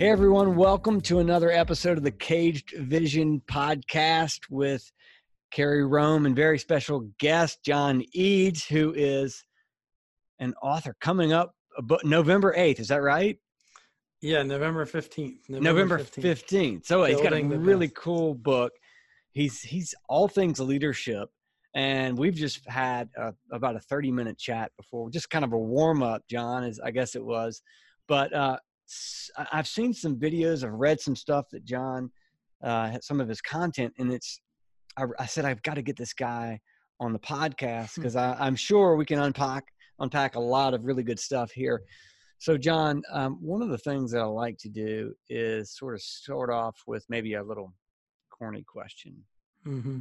Hey everyone, welcome to another episode of the Caged Vision podcast with Carrie Rome and very special guest John Eades, who is an author coming up November 8th. Is that right? Yeah, November 15th. November, 15th. 15th. So Building he's got a really best. cool book. He's he's all things leadership and we've just had a, about a 30 minute chat before just kind of a warm up john as i guess it was but uh, I've seen some videos, I've read some stuff that John, uh, some of his content, and it's, I, I said, I've got to get this guy on the podcast because hmm. I'm sure we can unpack, unpack a lot of really good stuff here. So, John, um, one of the things that I like to do is sort of start off with maybe a little corny question. Mm-hmm.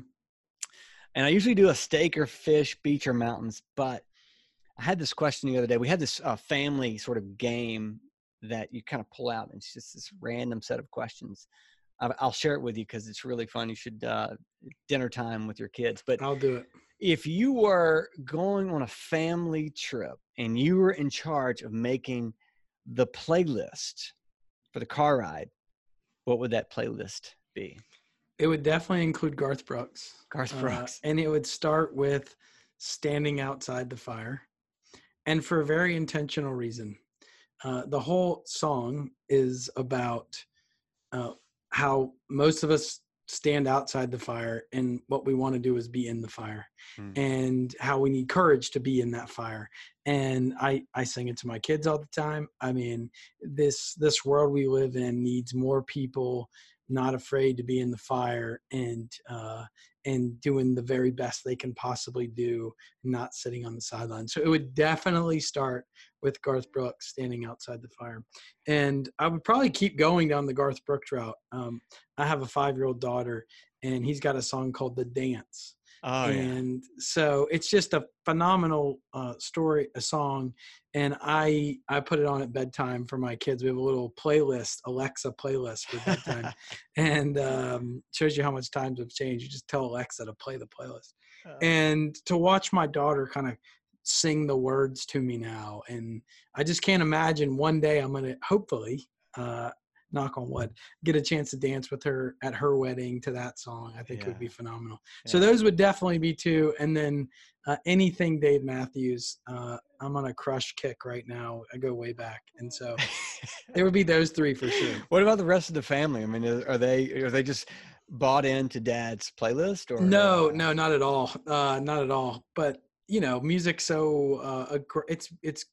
And I usually do a steak or fish, beach or mountains, but I had this question the other day. We had this uh, family sort of game that you kind of pull out. And it's just this random set of questions. I'll share it with you because it's really fun. You should uh, dinner time with your kids. But I'll do it. If you were going on a family trip and you were in charge of making the playlist for the car ride, what would that playlist be? It would definitely include Garth Brooks. Garth uh, Brooks. Uh, and it would start with standing outside the fire. And for a very intentional reason. Uh, the whole song is about uh, how most of us stand outside the fire and what we want to do is be in the fire mm. and how we need courage to be in that fire and i i sing it to my kids all the time i mean this this world we live in needs more people not afraid to be in the fire and uh, and doing the very best they can possibly do, not sitting on the sideline. So it would definitely start with Garth Brooks standing outside the fire, and I would probably keep going down the Garth Brooks route. Um, I have a five-year-old daughter, and he's got a song called "The Dance." Oh, and yeah. so it's just a phenomenal uh, story, a song, and I I put it on at bedtime for my kids. We have a little playlist, Alexa playlist for bedtime, and um, shows you how much times have changed. You just tell Alexa to play the playlist, uh, and to watch my daughter kind of sing the words to me now, and I just can't imagine one day I'm gonna hopefully uh, knock on wood, get a chance to dance with her at her wedding to that song. I think yeah. would be phenomenal. Yeah. So those would definitely be two. And then uh, anything Dave Matthews, uh, I'm on a crush kick right now. I go way back, and so it would be those three for sure. What about the rest of the family? I mean, are they are they just bought into Dad's playlist or no? No, not at all. Uh, not at all. But you know, music so uh, it's it's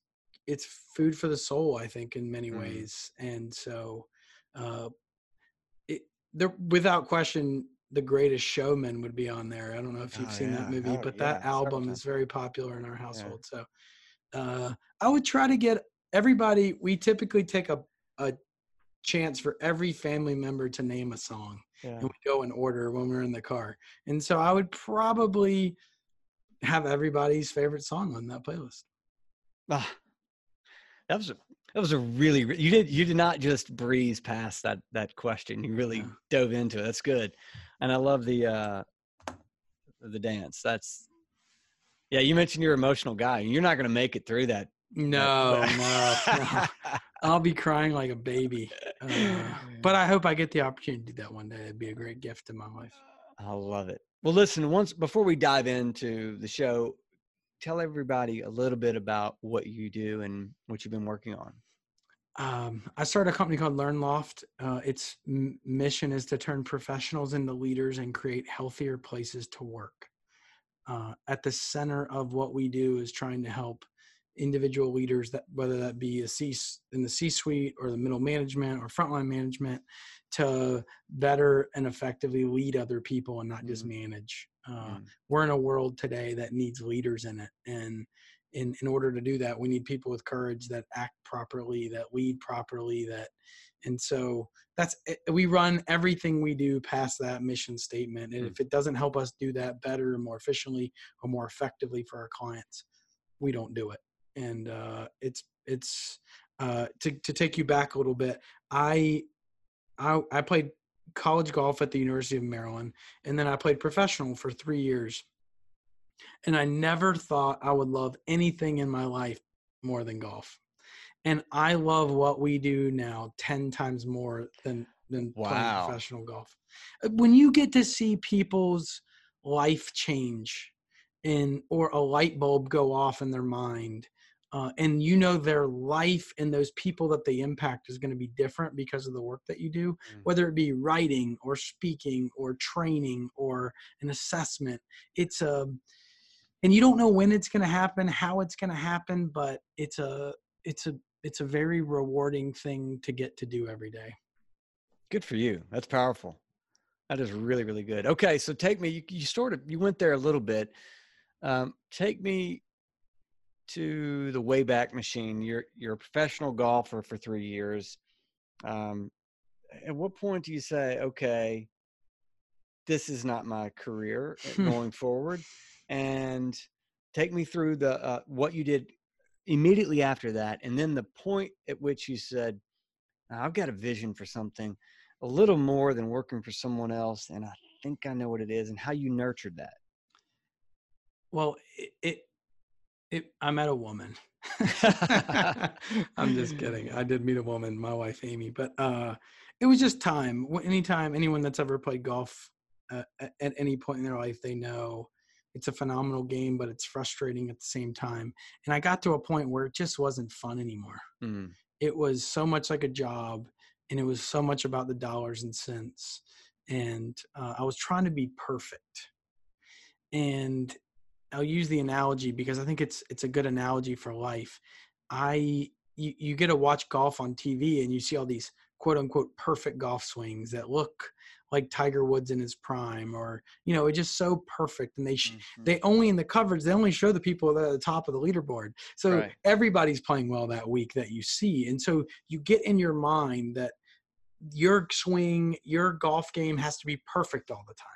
it's food for the soul. I think in many mm. ways, and so uh, it, without question the greatest showman would be on there. I don't know if you've oh, seen yeah. that movie oh, but that yeah, album is very popular in our household yeah. so uh, i would try to get everybody we typically take a, a chance for every family member to name a song and we go in order when we're in the car and so i would probably have everybody's favorite song on that playlist. Ah, that was a that was a really you did you did not just breeze past that that question. You really yeah. dove into it. That's good, and I love the uh the dance. That's yeah. You mentioned you're an emotional guy. You're not going to make it through that. No, no, no. I'll be crying like a baby. Uh, but I hope I get the opportunity to do that one day. It'd be a great gift to my life. I love it. Well, listen. Once before we dive into the show, tell everybody a little bit about what you do and what you've been working on. Um, I started a company called LearnLoft. Uh, its m- mission is to turn professionals into leaders and create healthier places to work. Uh, at the center of what we do is trying to help individual leaders that whether that be a C in the C-suite or the middle management or frontline management to better and effectively lead other people and not just mm-hmm. manage. Uh, mm. We're in a world today that needs leaders in it, and in in order to do that we need people with courage that act properly that lead properly that and so that's eh, we run everything we do past that mission statement and mm. if it doesn't help us do that better and more efficiently or more effectively for our clients we don't do it and uh, it's it's uh, to to take you back a little bit I I, I played college golf at the University of Maryland and then I played professional for 3 years and I never thought I would love anything in my life more than golf. and I love what we do now ten times more than than wow. playing professional golf. Uh, when you get to see people's life change and or a light bulb go off in their mind uh, and you know their life and those people that they impact is going to be different because of the work that you do mm. whether it be writing or speaking or training or an assessment it's a um, and you don't know when it's going to happen how it's going to happen but it's a it's a it's a very rewarding thing to get to do every day good for you that's powerful that is really really good okay so take me you, you sort of you went there a little bit um, take me to the Wayback Machine. You're you're a professional golfer for three years. Um, at what point do you say, okay, this is not my career going forward? And take me through the uh, what you did immediately after that, and then the point at which you said, I've got a vision for something a little more than working for someone else, and I think I know what it is, and how you nurtured that. Well, it, it it, I met a woman. I'm just kidding. I did meet a woman, my wife Amy, but uh, it was just time. Anytime anyone that's ever played golf uh, at any point in their life, they know it's a phenomenal game, but it's frustrating at the same time. And I got to a point where it just wasn't fun anymore. Mm. It was so much like a job, and it was so much about the dollars and cents. And uh, I was trying to be perfect. And I'll use the analogy because I think it's it's a good analogy for life. I you, you get to watch golf on TV and you see all these quote unquote perfect golf swings that look like Tiger Woods in his prime or you know it's just so perfect and they sh- mm-hmm. they only in the coverage they only show the people that are at the top of the leaderboard so right. everybody's playing well that week that you see and so you get in your mind that your swing your golf game has to be perfect all the time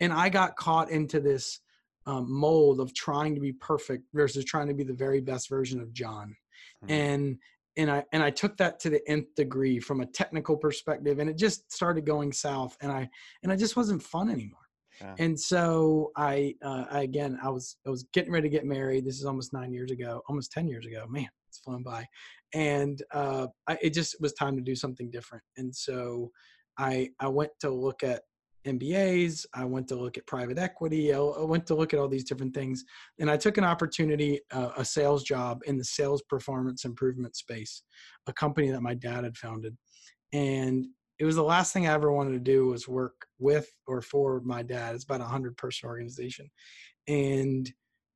and I got caught into this um, mold of trying to be perfect versus trying to be the very best version of John. Mm-hmm. And and I and I took that to the nth degree from a technical perspective, and it just started going south, and I and I just wasn't fun anymore. Yeah. And so I, uh, I again I was I was getting ready to get married. This is almost nine years ago, almost ten years ago. Man, it's flown by, and uh, I, it just was time to do something different. And so I I went to look at MBAs. I went to look at private equity. I went to look at all these different things. And I took an opportunity, uh, a sales job in the sales performance improvement space, a company that my dad had founded. And it was the last thing I ever wanted to do was work with or for my dad. It's about a hundred person organization. And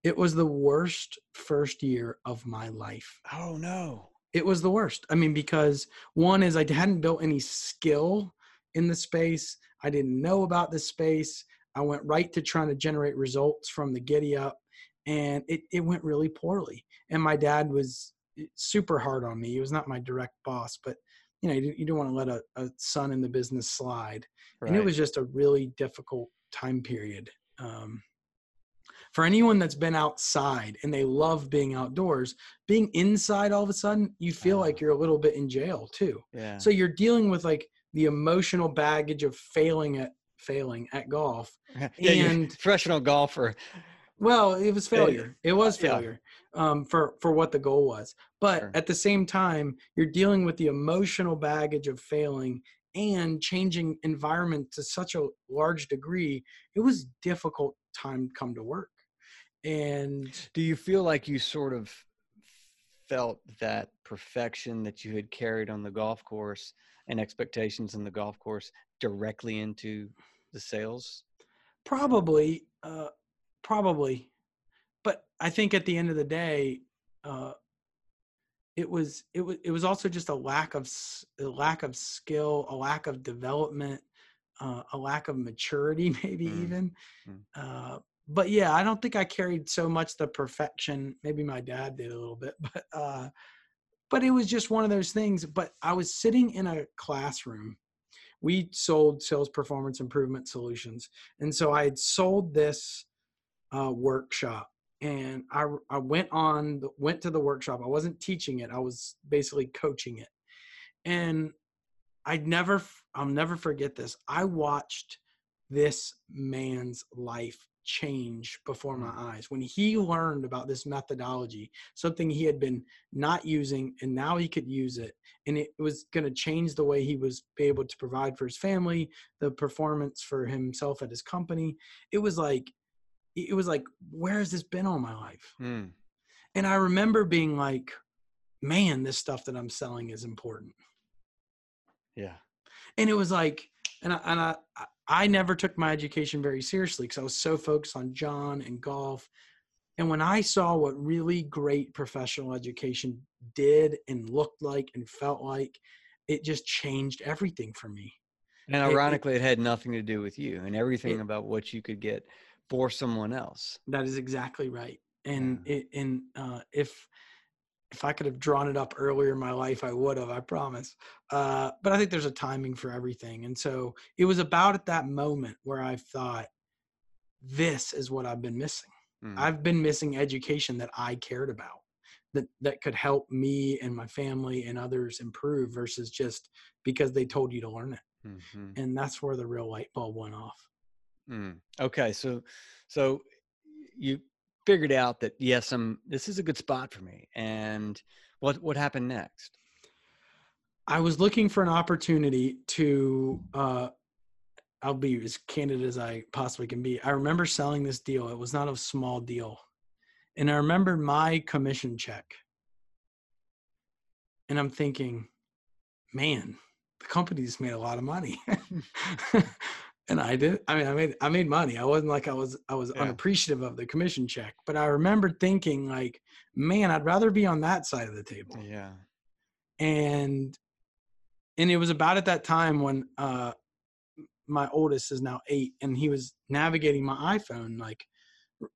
it was the worst first year of my life. Oh no. It was the worst. I mean, because one is I hadn't built any skill in the space. I didn't know about this space. I went right to trying to generate results from the giddy up, and it, it went really poorly. And my dad was eh, super hard on me. He was not my direct boss, but you know, you, you don't want to let a, a, son in the business slide. Right. And it was just a really difficult time period. Um, for anyone that's been outside and they love being outdoors, being inside all of a sudden, you feel like you're a little bit in jail too. Yeah. So you're dealing with like the emotional baggage of failing at failing at golf yeah, and professional golfer. Well it was failure. It was failure yeah. um, for for what the goal was. But sure. at the same time you're dealing with the emotional baggage of failing and changing environment to such a large degree it was difficult time come to work. And do you feel like you sort of felt that perfection that you had carried on the golf course and expectations in the golf course directly into the sales? Probably, uh, probably, but I think at the end of the day, uh, it was it was it was also just a lack of a lack of skill, a lack of development, uh, a lack of maturity, maybe mm. even. Mm. Uh, but yeah, I don't think I carried so much the perfection. Maybe my dad did a little bit, but uh, but it was just one of those things. But I was sitting in a classroom. We sold sales performance improvement solutions. And so I had sold this uh, workshop and I, I went on, went to the workshop. I wasn't teaching it. I was basically coaching it. And I'd never, I'll never forget this. I watched this man's life change before my eyes. When he learned about this methodology something he had been not using and now he could use it and it was going to change the way he was able to provide for his family the performance for himself at his company. It was like it was like where has this been all my life? Mm. and i remember being like man this stuff that i'm selling is important. Yeah. And it was like and I, and I I never took my education very seriously because I was so focused on John and golf. And when I saw what really great professional education did and looked like and felt like, it just changed everything for me. And ironically, it, it, had nothing to do with you and everything it, about what you could get for someone else. That is exactly right. And yeah. it, and uh, if if I could have drawn it up earlier in my life, I would have, I promise. Uh, but I think there's a timing for everything. And so it was about at that moment where I thought, this is what I've been missing. Mm. I've been missing education that I cared about that, that could help me and my family and others improve versus just because they told you to learn it. Mm-hmm. And that's where the real light bulb went off. Mm. Okay. So, so you figured out that yes, I'm this is a good spot for me. And what what happened next? I was looking for an opportunity to uh I'll be as candid as I possibly can be. I remember selling this deal. It was not a small deal. And I remember my commission check. And I'm thinking, man, the company's made a lot of money. and I did. I mean, I made I made money. I wasn't like I was I was yeah. unappreciative of the commission check, but I remember thinking like, man, I'd rather be on that side of the table. Yeah. And and it was about at that time when uh my oldest is now eight, and he was navigating my iPhone like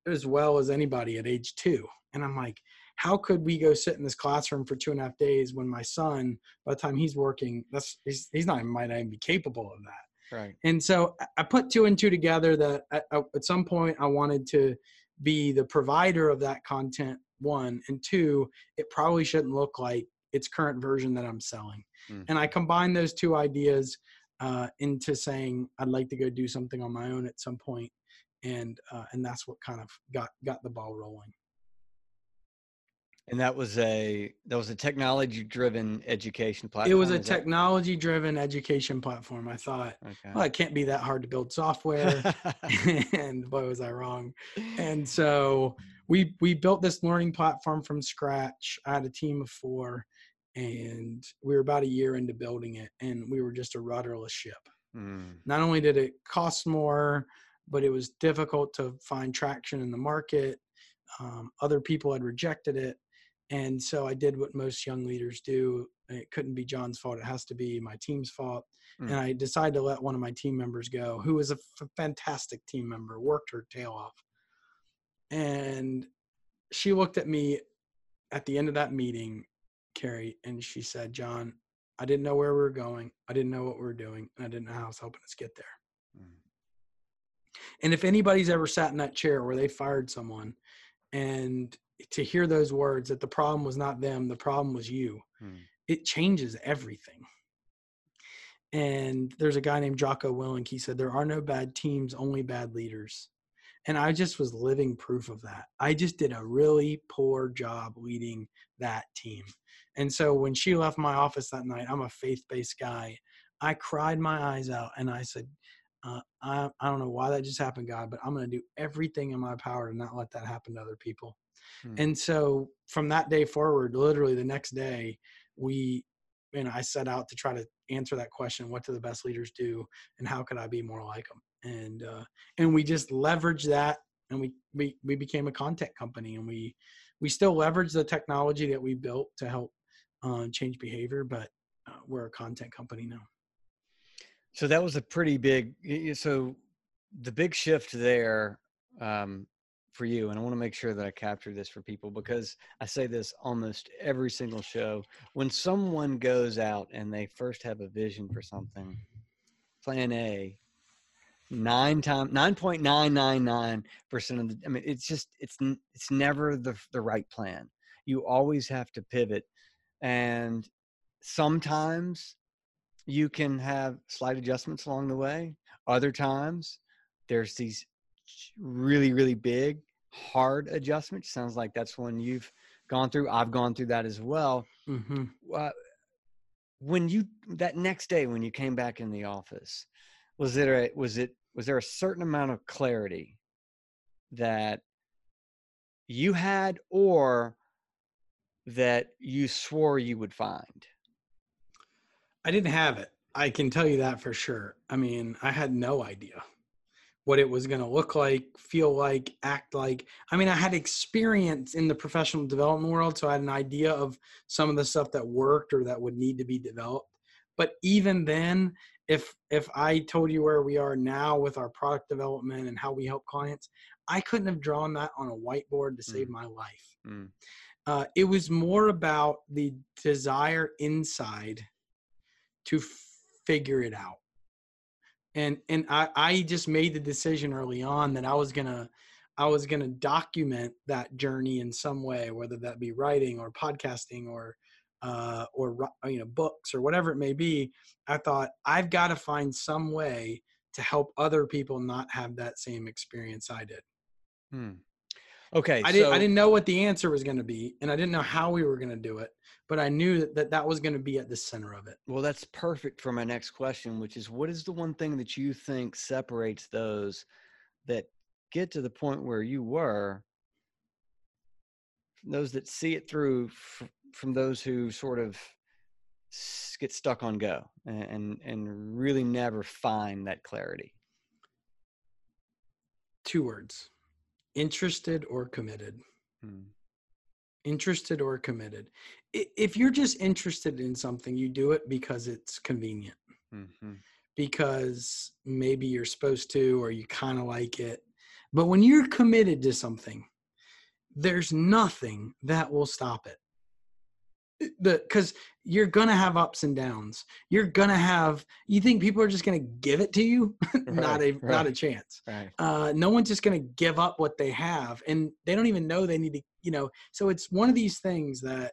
as well as anybody at age two. And I'm like, how could we go sit in this classroom for two and a half days when my son, by the time he's working, that's he's, he's not might not even be capable of that. Right. And so I put two and two together that at, some point I wanted to be the provider of that content, one, and two, it probably shouldn't look like its current version that I'm selling. Mm-hmm. And I combined those two ideas uh, into saying I'd like to go do something on my own at some point, and uh, and that's what kind of got got the ball rolling and that was a that was a technology driven education platform. It was a technology driven education platform. I thought, okay. well, it can't be that hard to build software. and boy, was I wrong. And so we we built this learning platform from scratch. I had a team of four, and we were about a year into building it, and we were just a rudderless ship. Mm. Not only did it cost more, but it was difficult to find traction in the market. Um, other people had rejected it and so I did what most young leaders do. It couldn't be John's fault. It has to be my team's fault. Mm. And I decided to let one of my team members go, who was a f- fantastic team member, worked her tail off. And she looked at me at the end of that meeting, Carrie, and she said, John, I didn't know where we were going. I didn't know what we were doing. And I didn't know how I was helping us get there. Mm. And if anybody's ever sat in that chair where they fired someone and to hear those words that the problem was not them, the problem was you, hmm. it changes everything. And there's a guy named Jocko Willink. He said, There are no bad teams, only bad leaders. And I just was living proof of that. I just did a really poor job leading that team. And so when she left my office that night, I'm a faith based guy. I cried my eyes out and I said, uh, I, I don't know why that just happened, God, but I'm going to do everything in my power to not let that happen to other people. Hmm. And so from that day forward, literally the next day, we, you know, I set out to try to answer that question: What do the best leaders do, and how could I be more like them? And uh, and we just leveraged that, and we we we became a content company, and we we still leverage the technology that we built to help uh, change behavior, but uh, we're a content company now. So that was a pretty big. So the big shift there um, for you and i want to make sure that i capture this for people because i say this almost every single show when someone goes out and they first have a vision for something plan a nine time 9.999 percent of the i mean it's just it's it's never the the right plan. You always have to pivot and sometimes you can have slight adjustments along the way. Other times there's these really, really big, hard adjustment. Sounds like that's one you've gone through. I've gone through that as well. Mm-hmm. Uh, when you that next day when you came back in the office, was there a, was it was there a certain amount of clarity that you had, or that you swore you would find? I didn't have it. I can tell you that for sure. I mean, I had no idea what it was going to look like, feel like, act like. I mean, I had experience in the professional development world, so I had an idea of some of the stuff that worked or that would need to be developed. But even then, if if I told you where we are now with our product development and how we help clients, I couldn't have drawn that on a whiteboard to save mm. my life. Mm. Uh, it was more about the desire inside to figure it out and and I, I just made the decision early on that I was gonna I was gonna document that journey in some way, whether that be writing or podcasting or uh, or you know books or whatever it may be. I thought I've got to find some way to help other people not have that same experience I did. Hmm. Okay, I didn't I didn't know what the answer was going to be, and I didn't know how we were going to do it but I knew that that, that was going to be at the center of it. Well, that's perfect for my next question, which is what is the one thing that you think separates those that get to the point where you were, those that see it through f- from those who sort of get stuck on go and and really never find that clarity? Two words interested or committed. Hmm interested or committed. If you're just interested in something you do it because it's convenient. Mm-hmm. because maybe you're supposed to or you kind of like it. But when you're committed to something there's nothing that will stop it the because you're gonna have ups and downs. You're gonna have you think people are just gonna give it to you? Right, not a right. not a chance. right. uh, no one's just gonna give up what they have and they don't even know they need to you know so it's one of these things that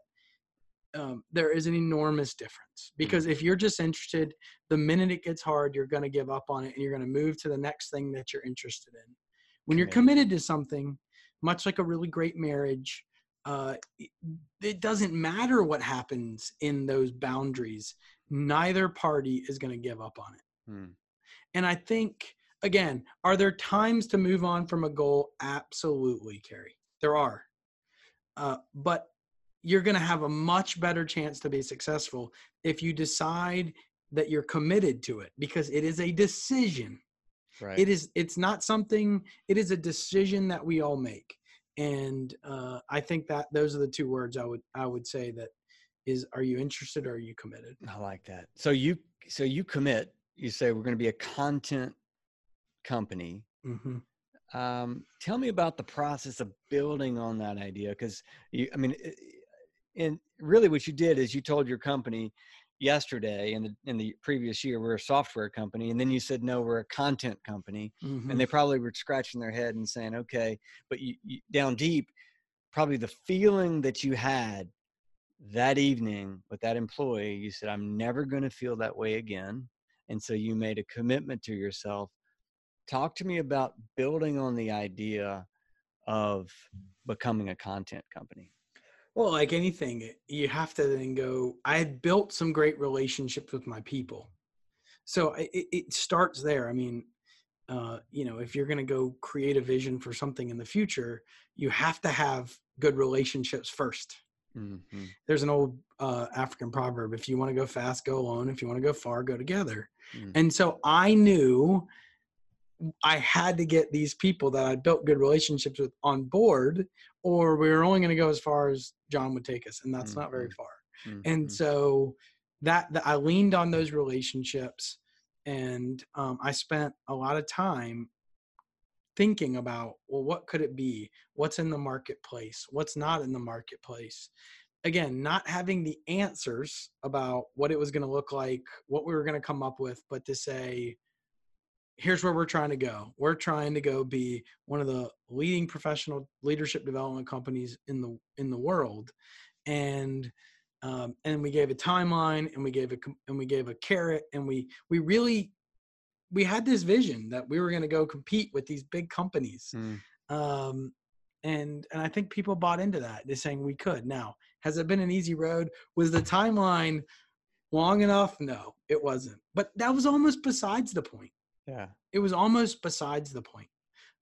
um, there is an enormous difference because if you're just interested the minute it gets hard you're going to give up on it and you're going to move to the next thing that you're interested in. When you're committed to something much like a really great marriage uh, it doesn't matter what happens in those boundaries neither party is going to give up on it. Hmm. and i think again are there times to move on from a goal? Absolutely carrie there are. Uh, but you're going to have a much better chance to be successful if you decide that you're committed to it because it is a decision. Right. it is it's not something it is a decision that we all make and uh, i think that those are the two words i would i would say that is are you interested or are you committed? I like that. So you so you commit you say we're going to be a content company. Mm-hmm. um, tell me about the process of building on that idea because you i mean and really what you did is you told your company yesterday in the in the previous year we're a software company and then you said no we're a content company mm-hmm. and they probably were scratching their head and saying okay but you, you, down deep probably the feeling that you had that evening with that employee you said i'm never going to feel that way again and so you made a commitment to yourself talk to me about building on the idea of becoming a content company well, like anything, you have to then go. I had built some great relationships with my people, so it, it starts there. I mean, uh, you know, if you're going to go create a vision for something in the future, you have to have good relationships 1st mm-hmm. There's an old uh, African proverb: "If you want to go fast, go alone. If you want to go far, go together." Mm-hmm. And so I knew I had to get these people that I built good relationships with on board, or we were only going to go as far as John would take us, and that's mm-hmm. not very mm-hmm. far. Mm-hmm. And so that, that, I leaned on those relationships, and um, I spent a lot of time thinking about well, what could it be? What's in the marketplace? What's not in the marketplace? Again, not having the answers about what it was going to look like, what we were going to come up with, but to say, here's where we're trying to go. We're trying to go be one of the leading professional leadership development companies in the in the world, and um, and we gave a timeline, and we gave a and we gave a carrot, and we we really we had this vision that we were going to go compete with these big companies. Mm. Um, and and I think people bought into that. They're saying we could. Now, has it been an easy road? Was the timeline long enough? No, it wasn't. But that was almost besides the point. Yeah, it was almost besides the point.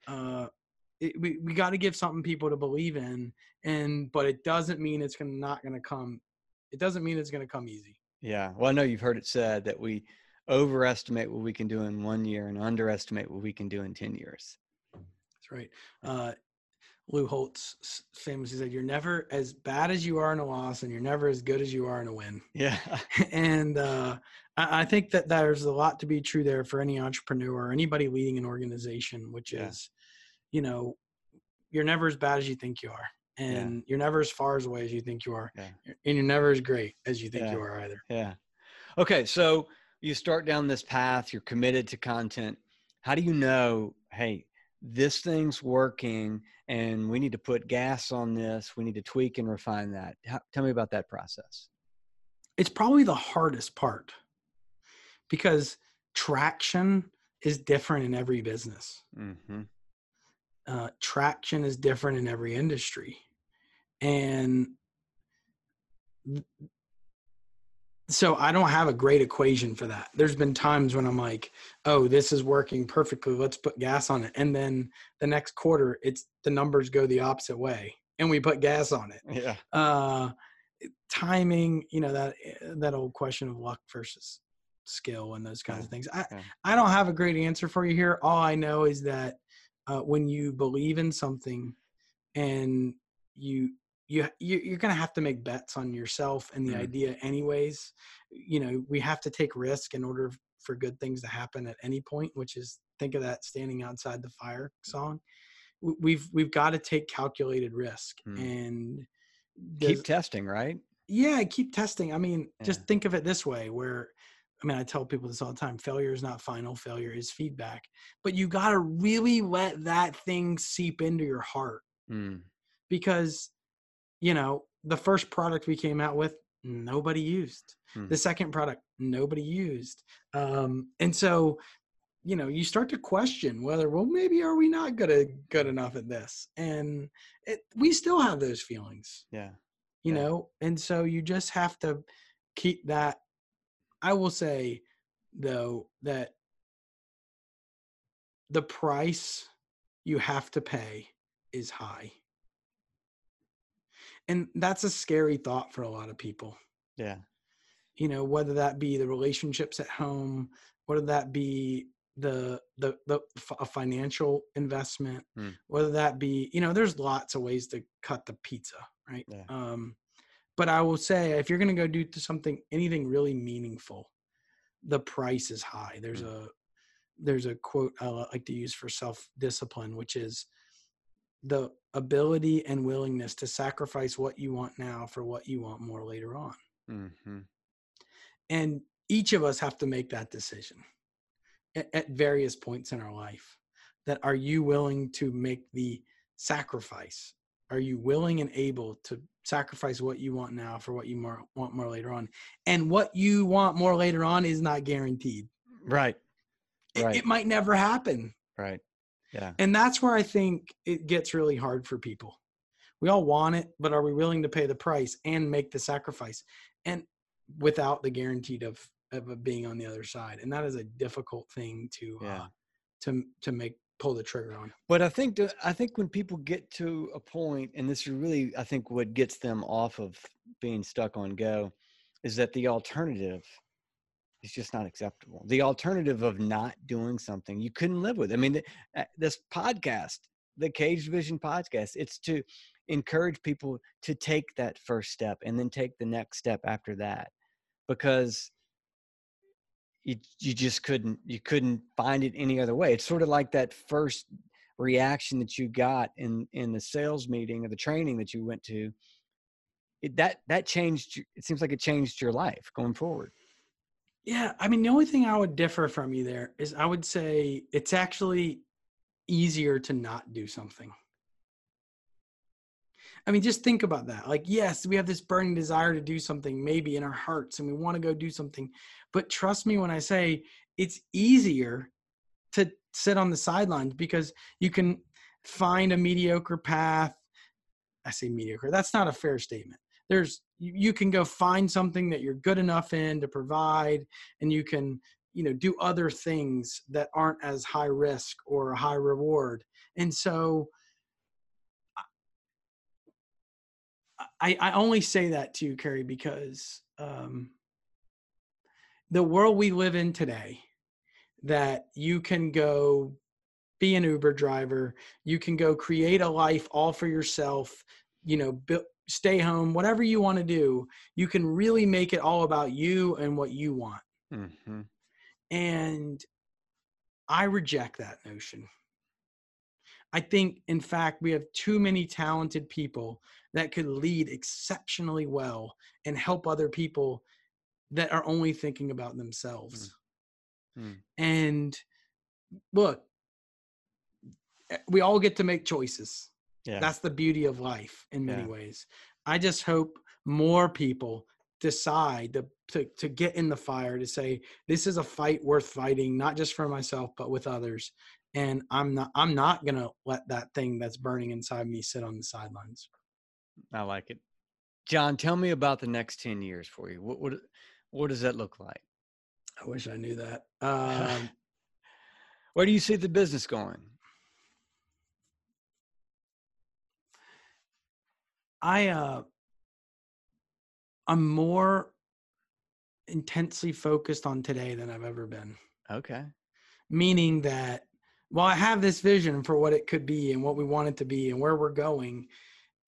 Uh, it, we we got to give something people to believe in, and but it doesn't mean it's gonna not gonna come. It doesn't mean it's gonna come easy. Yeah. Well, I know you've heard it said that we overestimate what we can do in one year and underestimate what we can do in 10 years. That's right. Uh, Lou Holtz famously said, "You're never as bad as you are in a loss, and you're never as good as you are in a win." Yeah, and uh, I, I, think that there's a lot to be true there for any entrepreneur or anybody leading an organization, which yeah. is, you know, you're never as bad as you think you are, and yeah. you're never as far as away as you think you are, yeah. and you're never as great as you think you are either. Yeah. Okay, so you start down this path. You're committed to content. How do you know? Hey, this thing's working and we need to put gas on this we need to tweak and refine that How, tell me about that process it's probably the hardest part because traction is different in every business mm-hmm. uh, traction is different in every industry and so I don't have a great equation for that. There's been times when I'm like, oh, this is working perfectly. Let's put gas on it. And then the next quarter, it's the numbers go the opposite way and we put gas on it. Yeah. Uh, timing, you know, that, that old question of luck versus skill and those kinds of things. I, yeah. I don't have a great answer for you here. All I know is that uh, when you believe in something and you you you're going to have to make bets on yourself and the mm. idea anyways you know we have to take risk in order for good things to happen at any point which is think of that standing outside the fire song we've we've got to take calculated risk mm. and keep testing right yeah keep testing i mean yeah. just think of it this way where I mean, I tell people this all the time failure is not final, failure is feedback. But you got to really let that thing seep into your heart. Mm. Because you know, the first product we came out with, nobody used. Hmm. The second product, nobody used. Um, and so, you know, you start to question whether, well, maybe are we not good good enough at this? And it, we still have those feelings. Yeah. You yeah. know, and so you just have to keep that. I will say, though, that the price you have to pay is high and that's a scary thought for a lot of people yeah you know whether that be the relationships at home whether that be the the the a financial investment mm. whether that be you know there's lots of ways to cut the pizza right yeah. um but i will say if you're going to go do something anything really meaningful the price is high there's mm. a there's a quote i like to use for self discipline which is the ability and willingness to sacrifice what you want now for what you want more later on. Mm-hmm. And each of us have to make that decision at, at, various points in our life. That are you willing to make the sacrifice? Are you willing and able to sacrifice what you want now for what you more, want more later on? And what you want more later on is not guaranteed. Right. right. It, it might never happen. Right. Yeah. And that's where I think it gets really hard for people. We all want it, but are we willing to pay the price and make the sacrifice? And without the guaranteed of of being on the other side. And that is a difficult thing to uh, yeah. uh, to to make pull the trigger on. But I think to, I think when people get to a point, and this is really I think what gets them off of being stuck on go, is that the alternative is just not acceptable. The alternative of not doing something you couldn't live with. I mean, uh, this podcast, the Cage Vision podcast, it's to encourage people to take that first step and then take the next step after that, because you you just couldn't you couldn't find it any other way. It's sort of like that first reaction that you got in in the sales meeting or the training that you went to. It, that that changed. It seems like it changed your life going forward. Yeah, I mean, the only thing I would differ from you there is I would say it's actually easier to not do something. I mean, just think about that. Like, yes, we have this burning desire to do something maybe in our hearts and we want to go do something. But trust me when I say it's easier to sit on the sidelines because you can find a mediocre path. I say mediocre. That's not a fair statement. There's you can go find something that you're good enough in to provide and you can you know do other things that aren't as high risk or high reward and so I, I only say that to you, Carrie, because um, the world we live in today, that you can go be an Uber driver, you can go create a life all for yourself, you know, build, stay home, whatever you want to do, you can really make it all about you and what you want. Mm-hmm. And I reject that notion. I think, in fact, we have too many talented people that could lead exceptionally well and help other people that are only thinking about themselves. Mm. Mm. And look, eh, we all get to make choices. Yeah. That's the beauty of life in many yeah. ways. I just hope more people decide to, to to get in the fire to say this is a fight worth fighting not just for myself but with others and i'm not i'm not to let that thing that's burning inside me sit on the sidelines I like it. John, tell me about the next 10 years for you. What what what does that look like? I wish I knew that. Um, Where do you see the business going? I uh I'm more intensely focused on today than I've ever been. Okay. Meaning that while I have this vision for what it could be and what we want it to be and where we're going,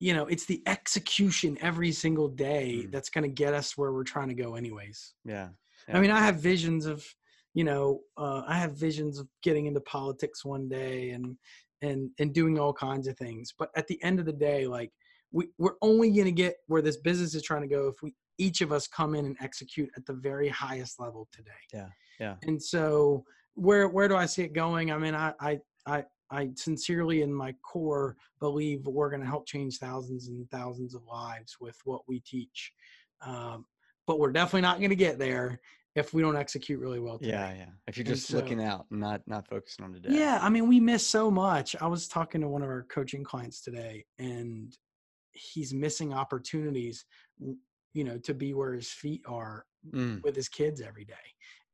you know it's the execution every single day mm. that's going to get us where we're trying to go anyways yeah, yeah. i mean i have visions of you know uh, i have visions of getting into politics one day and and and doing all kinds of things but at the end of the day like we, we're only going to get where this business is trying to go if we each of us come in and execute at the very highest level today yeah yeah and so where where do i see it going i mean i i i I sincerely, in my core, believe we're going to help change thousands and thousands of lives with what we teach. Um, but we're definitely not going to get there if we don't execute really well today. Yeah, yeah. If you're just so, looking out, not not focusing on today. Yeah, I mean, we miss so much. I was talking to one of our coaching clients today, and he's missing opportunities, you know, to be where his feet are mm. with his kids every day,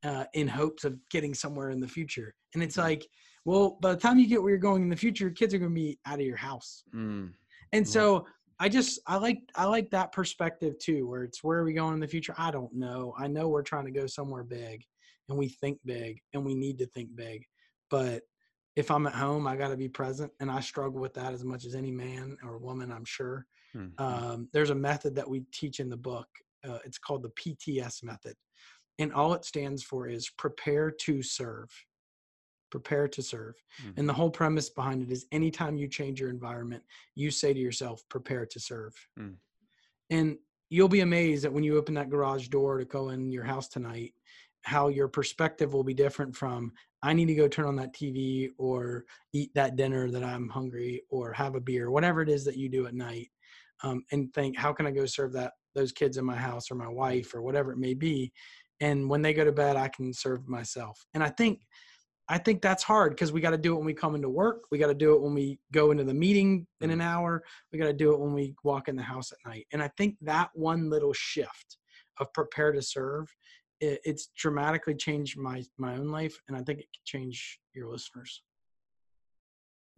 uh, in hopes of getting somewhere in the future. And it's mm. like well, by the time you get where you're going in the future, your kids are going to be out of your house. Mm. And so I just I like I like that perspective too, where it's where are we going in the future? I don't know. I know we're trying to go somewhere big, and we think big, and we need to think big. But if I'm at home, I got to be present, and I struggle with that as much as any man or woman, I'm sure. Mm-hmm. Um, there's a method that we teach in the book. Uh, it's called the PTS method, and all it stands for is prepare to serve prepare to serve. Mm-hmm. And the whole premise behind it is anytime you change your environment, you say to yourself, prepare to serve. Mm. And you'll be amazed that when you open that garage door to go in your house tonight, how your perspective will be different from I need to go turn on that TV or eat that dinner that I'm hungry or have a beer, whatever it is that you do at night, um, and think how can I go serve that those kids in my house or my wife or whatever it may be, and when they go to bed, I can serve myself. And I think I think that's hard because we got to do it when we come into work. We got to do it when we go into the meeting in an mm. hour. We got to do it when we walk in the house at night. And I think that one little shift of prepare to serve, it, it's dramatically changed my my own life, and I think it could change your listeners.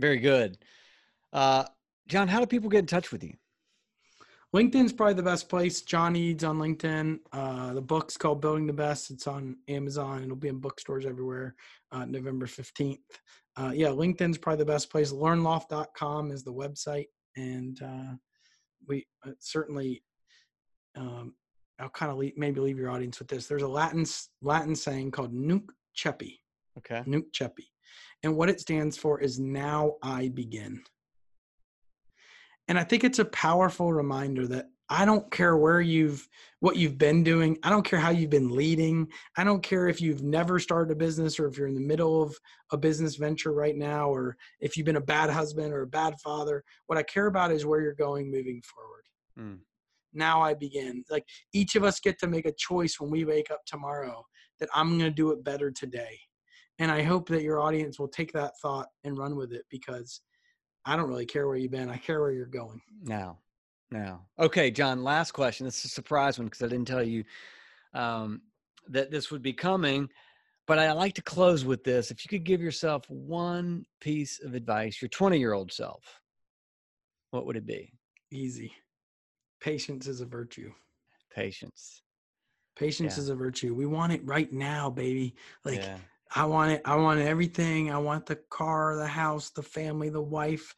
Very good, uh, John. How do people get in touch with you? LinkedIn's probably the best place. John Eades on LinkedIn. Uh, the book's called Building the Best. It's on Amazon. It'll be in bookstores everywhere. Uh, November fifteenth. Uh, yeah, LinkedIn's probably the best place. LearnLoft.com is the website, and uh, we uh, certainly. Um, I'll kind of leave, maybe leave your audience with this. There's a Latin Latin saying called "Nunc Coepi." Okay. Nunc Coepi, and what it stands for is "Now I begin." And I think it's a powerful reminder that I don't care where you've what you've been doing. I don't care how you've been leading. I don't care if you've never started a business or if you're in the middle of a business venture right now or if you've been a bad husband or a bad father. What I care about is where you're going moving forward. Mm. Now I begin. Like each of us get to make a choice when we wake up tomorrow that I'm going to do it better today. and I hope that your audience will take that thought and run with it because I don't really care where you've been. I care where you're going. Now, now, okay, John. Last question. This is a surprise one because I didn't tell you um, that this would be coming. But I like to close with this. If you could give yourself one piece of advice, your 20 year old self, what would it be? Easy. Patience is a virtue. Patience. Patience yeah. is a virtue. We want it right now, baby. Like yeah. I want it. I want everything. I want the car, the house, the family, the wife.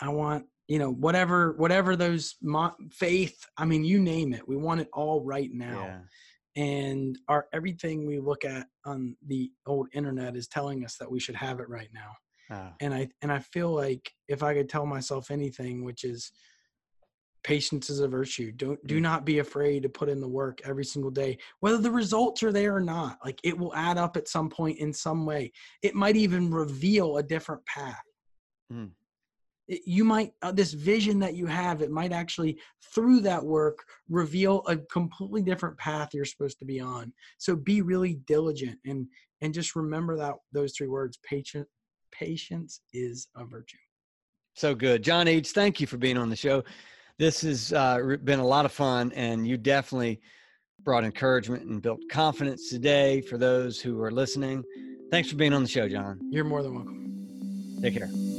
I want you know whatever whatever those mo- faith. I mean, you name it. We want it all right now. Yeah and our everything we look at on the old internet is telling us that we should have it right now ah. and i and i feel like if i could tell myself anything which is patience is a virtue. Don't do mm. not be afraid to put in the work every single day whether the results are there or not like it will add up at some point in some way. It might even reveal a different path. Mm. You might uh, this vision that you have it might actually through that work reveal a completely different path you're supposed to be on. So be really diligent and and just remember that those three words patient patience is a virtue. So good. John h thank you for being on the show this has uh, been a lot of fun and you definitely brought encouragement and built confidence today for those who are listening. Thanks for being on the show john. You're more than welcome. Take care